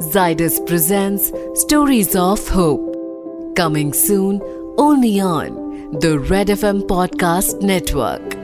Zydus presents Stories of Hope. Coming soon only on the Red FM Podcast Network.